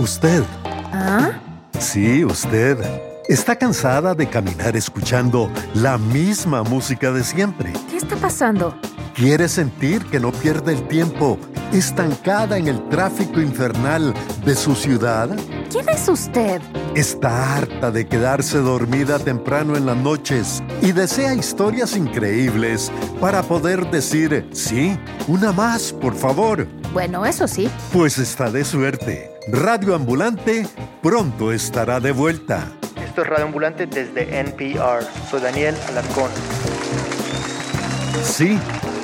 Usted. ¿Ah? Sí, usted. ¿Está cansada de caminar escuchando la misma música de siempre? ¿Qué está pasando? ¿Quiere sentir que no pierde el tiempo estancada en el tráfico infernal de su ciudad? ¿Quién es usted? ¿Está harta de quedarse dormida temprano en las noches y desea historias increíbles para poder decir, sí, una más, por favor? Bueno, eso sí. Pues está de suerte. Radio Ambulante pronto estará de vuelta. Esto es Radio Ambulante desde NPR. Soy Daniel Alarcón. Sí,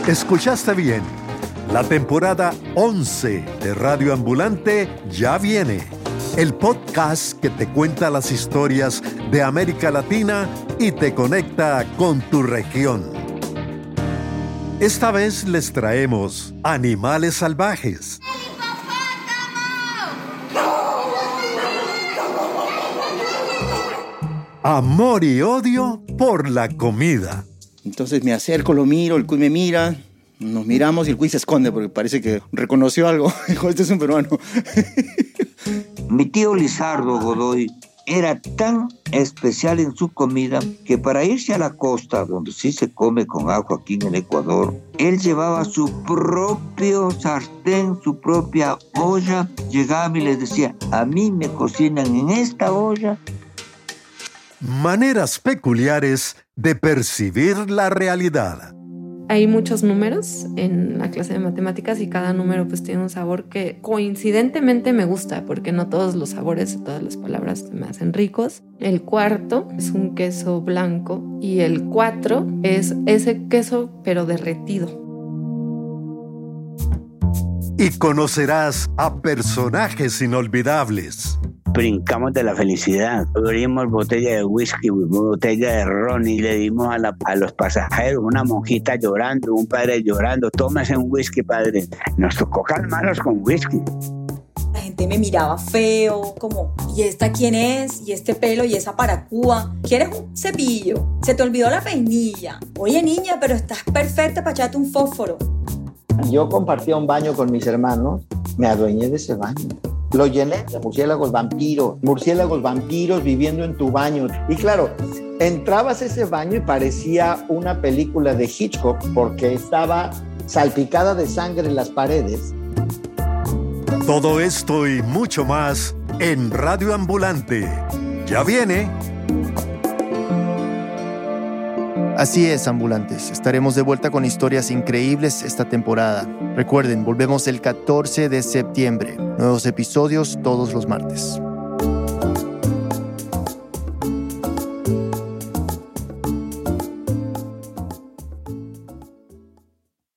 escuchaste bien. La temporada 11 de Radio Ambulante ya viene. El podcast que te cuenta las historias de América Latina y te conecta con tu región. Esta vez les traemos animales salvajes. Amor y odio por la comida. Entonces me acerco, lo miro, el cuy me mira, nos miramos y el cuy se esconde porque parece que reconoció algo. Dijo, este es un peruano. Mi tío Lizardo Godoy era tan especial en su comida que para irse a la costa, donde sí se come con ajo aquí en el Ecuador, él llevaba su propio sartén, su propia olla, llegaba y les decía, a mí me cocinan en esta olla. Maneras peculiares de percibir la realidad. Hay muchos números en la clase de matemáticas y cada número pues tiene un sabor que coincidentemente me gusta porque no todos los sabores, todas las palabras me hacen ricos. El cuarto es un queso blanco y el cuatro es ese queso pero derretido. Y conocerás a personajes inolvidables brincamos de la felicidad. Abrimos botella de whisky, botella de ron y le dimos a, a los pasajeros una monjita llorando, un padre llorando, tómese un whisky, padre. Nos tocó calmarnos con whisky. La gente me miraba feo, como, ¿y esta quién es? ¿Y este pelo? ¿Y esa paracúa? ¿Quieres un cepillo? ¿Se te olvidó la peinilla? Oye, niña, pero estás perfecta para echarte un fósforo. Yo compartía un baño con mis hermanos, me adueñé de ese baño. Lo llené de murciélagos vampiros, murciélagos vampiros viviendo en tu baño. Y claro, entrabas a ese baño y parecía una película de Hitchcock porque estaba salpicada de sangre en las paredes. Todo esto y mucho más en Radio Ambulante. Ya viene. Así es, ambulantes. Estaremos de vuelta con historias increíbles esta temporada. Recuerden, volvemos el 14 de septiembre. Nuevos episodios todos los martes.